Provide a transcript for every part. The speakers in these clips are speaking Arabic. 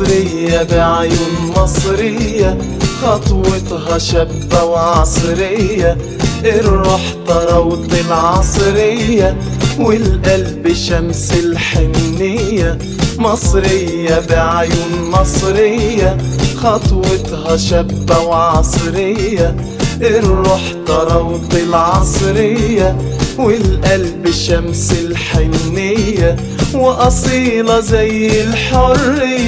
مصرية بعيون مصرية خطوتها شابة وعصرية. الروح طراوة العصرية والقلب شمس الحنية. مصرية بعيون مصرية خطوتها شابة وعصرية. الروح طراوة العصرية والقلب شمس الحنية. وأصيلة زي الحرية.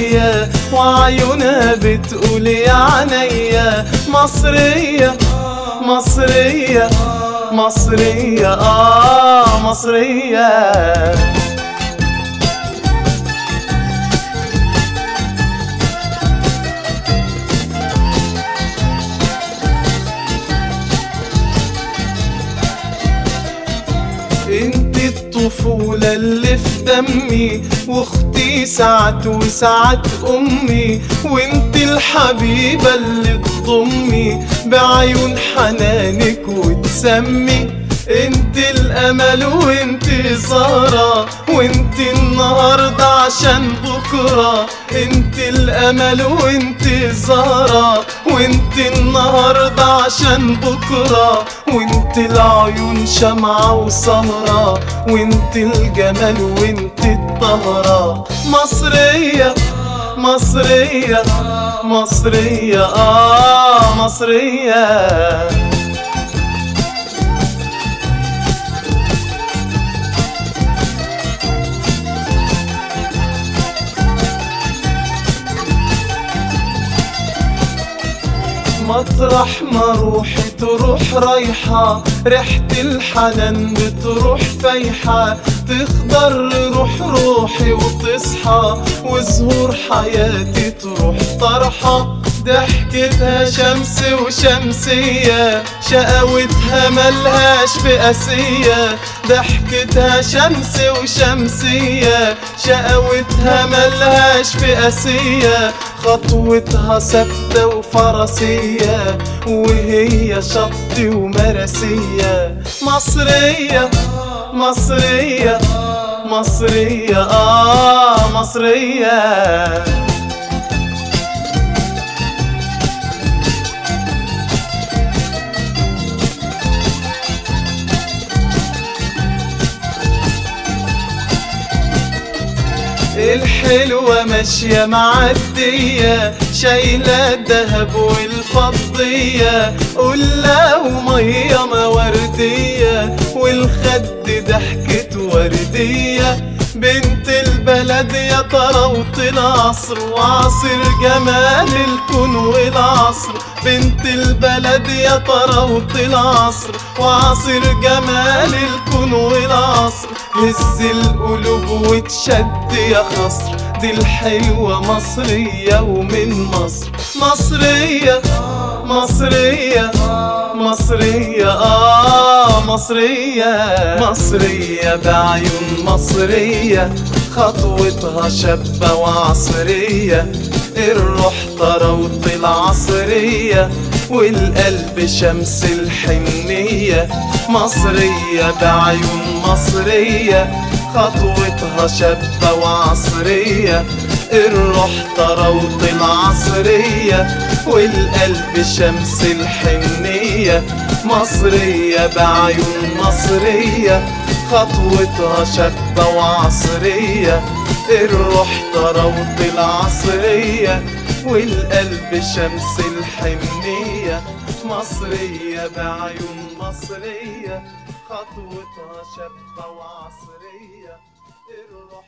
وعيونها بتقول يا عينيا مصرية مصرية مصرية آه مصرية. الطفولة اللي في دمي واختي ساعات وساعات أمي وانت الحبيبة اللي تضمي بعيون حنانك وتسمي. انت الامل وانت زهرة وانت النهاردة عشان بكرة. انت الامل وانت زهرة وانت النهاردة عشان بكرة. وانت العيون شمعة وسهرة وانت الجمال وانت الطهرة. مصرية مصرية مصرية آه مصرية. مطرح ما روحي تروح رايحة. ريحة الحنان بتروح فايحة. تخضر روح روحي وتصحى. وزهور حياتي تروح طرحة. ضحكتها شمس وشمسية. شقاوتها ملهاش بقاسية ضحكتها شمس وشمسية. شقاوتها ملهاش بقاسية خطوتها ثابتة وفرسية وهي شط ومرسية. مصرية مصرية مصرية آه مصرية. الحلوة ماشية معدية شايلة الدهب والفضية. قلة ومية موردية والخد ضحكة وردية. بنت البلد يا طراوة العصر وعصر جمال الكون والعصر. بنت البلد يا طراوة العصر وعصر جمال الكون والعصر هز القلوب وتشد يا خصر. دي الحلوة مصرية ومن مصر. مصرية مصرية مصرية آه مصرية. مصرية بعيون مصرية خطوتها شابة وعصرية. الروح طراوة العصرية والقلب شمس الحنية مصرية بعيون مصرية خطوتها شابة وعصرية الروح طراوة العصرية والقلب شمس الحنية مصرية بعيون مصرية. خطوتها شابة وعصرية الروح طراوة العصرية والقلب شمس الحنية. مصرية بعيون مصرية خطوتها شابة وعصرية الروح